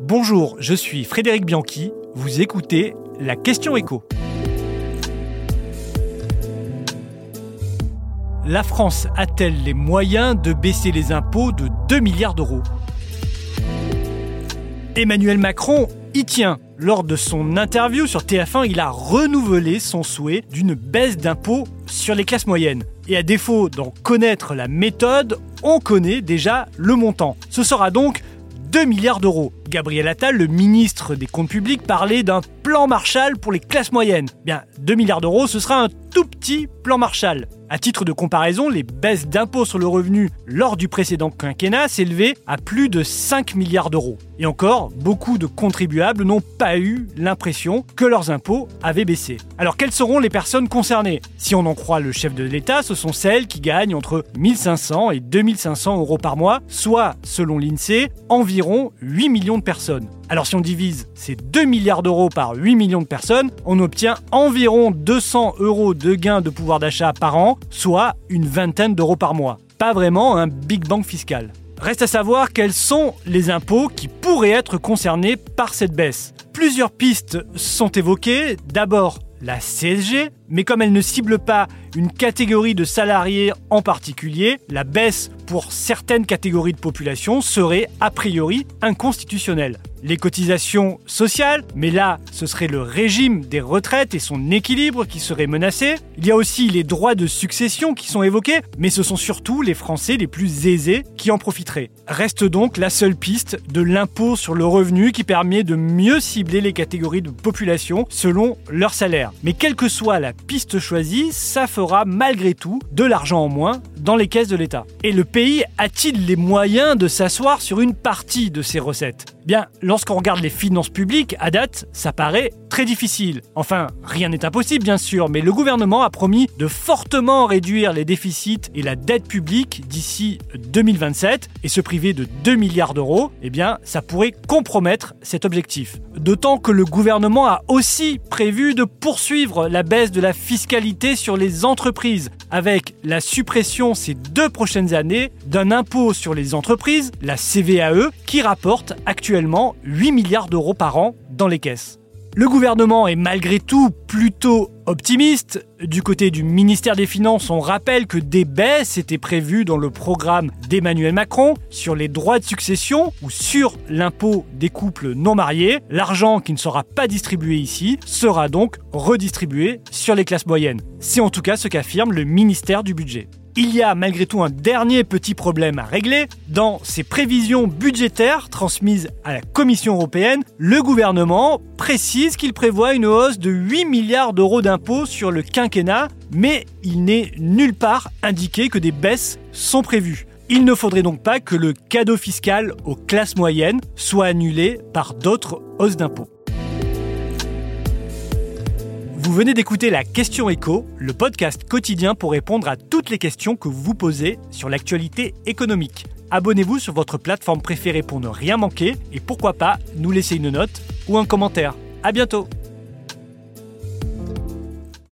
Bonjour, je suis Frédéric Bianchi. Vous écoutez la question écho. La France a-t-elle les moyens de baisser les impôts de 2 milliards d'euros? Emmanuel Macron y tient. Lors de son interview sur TF1, il a renouvelé son souhait d'une baisse d'impôts sur les classes moyennes. Et à défaut d'en connaître la méthode, on connaît déjà le montant. Ce sera donc 2 milliards d'euros. Gabriel Attal, le ministre des Comptes publics, parlait d'un plan Marshall pour les classes moyennes. Bien, 2 milliards d'euros, ce sera un tout petit plan Marshall. À titre de comparaison, les baisses d'impôts sur le revenu lors du précédent quinquennat s'élevaient à plus de 5 milliards d'euros. Et encore, beaucoup de contribuables n'ont pas eu l'impression que leurs impôts avaient baissé. Alors quelles seront les personnes concernées? Si on en croit le chef de l'État, ce sont celles qui gagnent entre 1500 et 2500 euros par mois, soit, selon l'INSEE, environ 8 millions de personnes. Alors si on divise ces 2 milliards d'euros par 8 millions de personnes, on obtient environ 200 euros de gains de pouvoir d'achat par an, soit une vingtaine d'euros par mois. Pas vraiment un Big Bang fiscal. Reste à savoir quels sont les impôts qui pourraient être concernés par cette baisse. Plusieurs pistes sont évoquées. D'abord, la CSG, mais comme elle ne cible pas une catégorie de salariés en particulier, la baisse pour certaines catégories de population serait a priori inconstitutionnelle les cotisations sociales, mais là, ce serait le régime des retraites et son équilibre qui serait menacé. Il y a aussi les droits de succession qui sont évoqués, mais ce sont surtout les Français les plus aisés qui en profiteraient. Reste donc la seule piste de l'impôt sur le revenu qui permet de mieux cibler les catégories de population selon leur salaire. Mais quelle que soit la piste choisie, ça fera malgré tout de l'argent en moins dans les caisses de l'État. Et le pays a-t-il les moyens de s'asseoir sur une partie de ces recettes? Bien, lorsqu'on regarde les finances publiques, à date, ça paraît très difficile. Enfin, rien n'est impossible bien sûr, mais le gouvernement a promis de fortement réduire les déficits et la dette publique d'ici 2027 et se priver de 2 milliards d'euros, eh bien, ça pourrait compromettre cet objectif. D'autant que le gouvernement a aussi prévu de poursuivre la baisse de la fiscalité sur les entreprises avec la suppression ces deux prochaines années d'un impôt sur les entreprises, la CVAE, qui rapporte actuellement 8 milliards d'euros par an dans les caisses. Le gouvernement est malgré tout plutôt optimiste. Du côté du ministère des Finances, on rappelle que des baisses étaient prévues dans le programme d'Emmanuel Macron sur les droits de succession ou sur l'impôt des couples non mariés. L'argent qui ne sera pas distribué ici sera donc redistribué sur les classes moyennes. C'est en tout cas ce qu'affirme le ministère du Budget. Il y a malgré tout un dernier petit problème à régler. Dans ses prévisions budgétaires transmises à la Commission européenne, le gouvernement précise qu'il prévoit une hausse de 8 milliards d'euros d'impôts sur le quinquennat, mais il n'est nulle part indiqué que des baisses sont prévues. Il ne faudrait donc pas que le cadeau fiscal aux classes moyennes soit annulé par d'autres hausses d'impôts. Vous venez d'écouter la Question Écho, le podcast quotidien pour répondre à toutes les questions que vous vous posez sur l'actualité économique. Abonnez-vous sur votre plateforme préférée pour ne rien manquer et pourquoi pas nous laisser une note ou un commentaire. À bientôt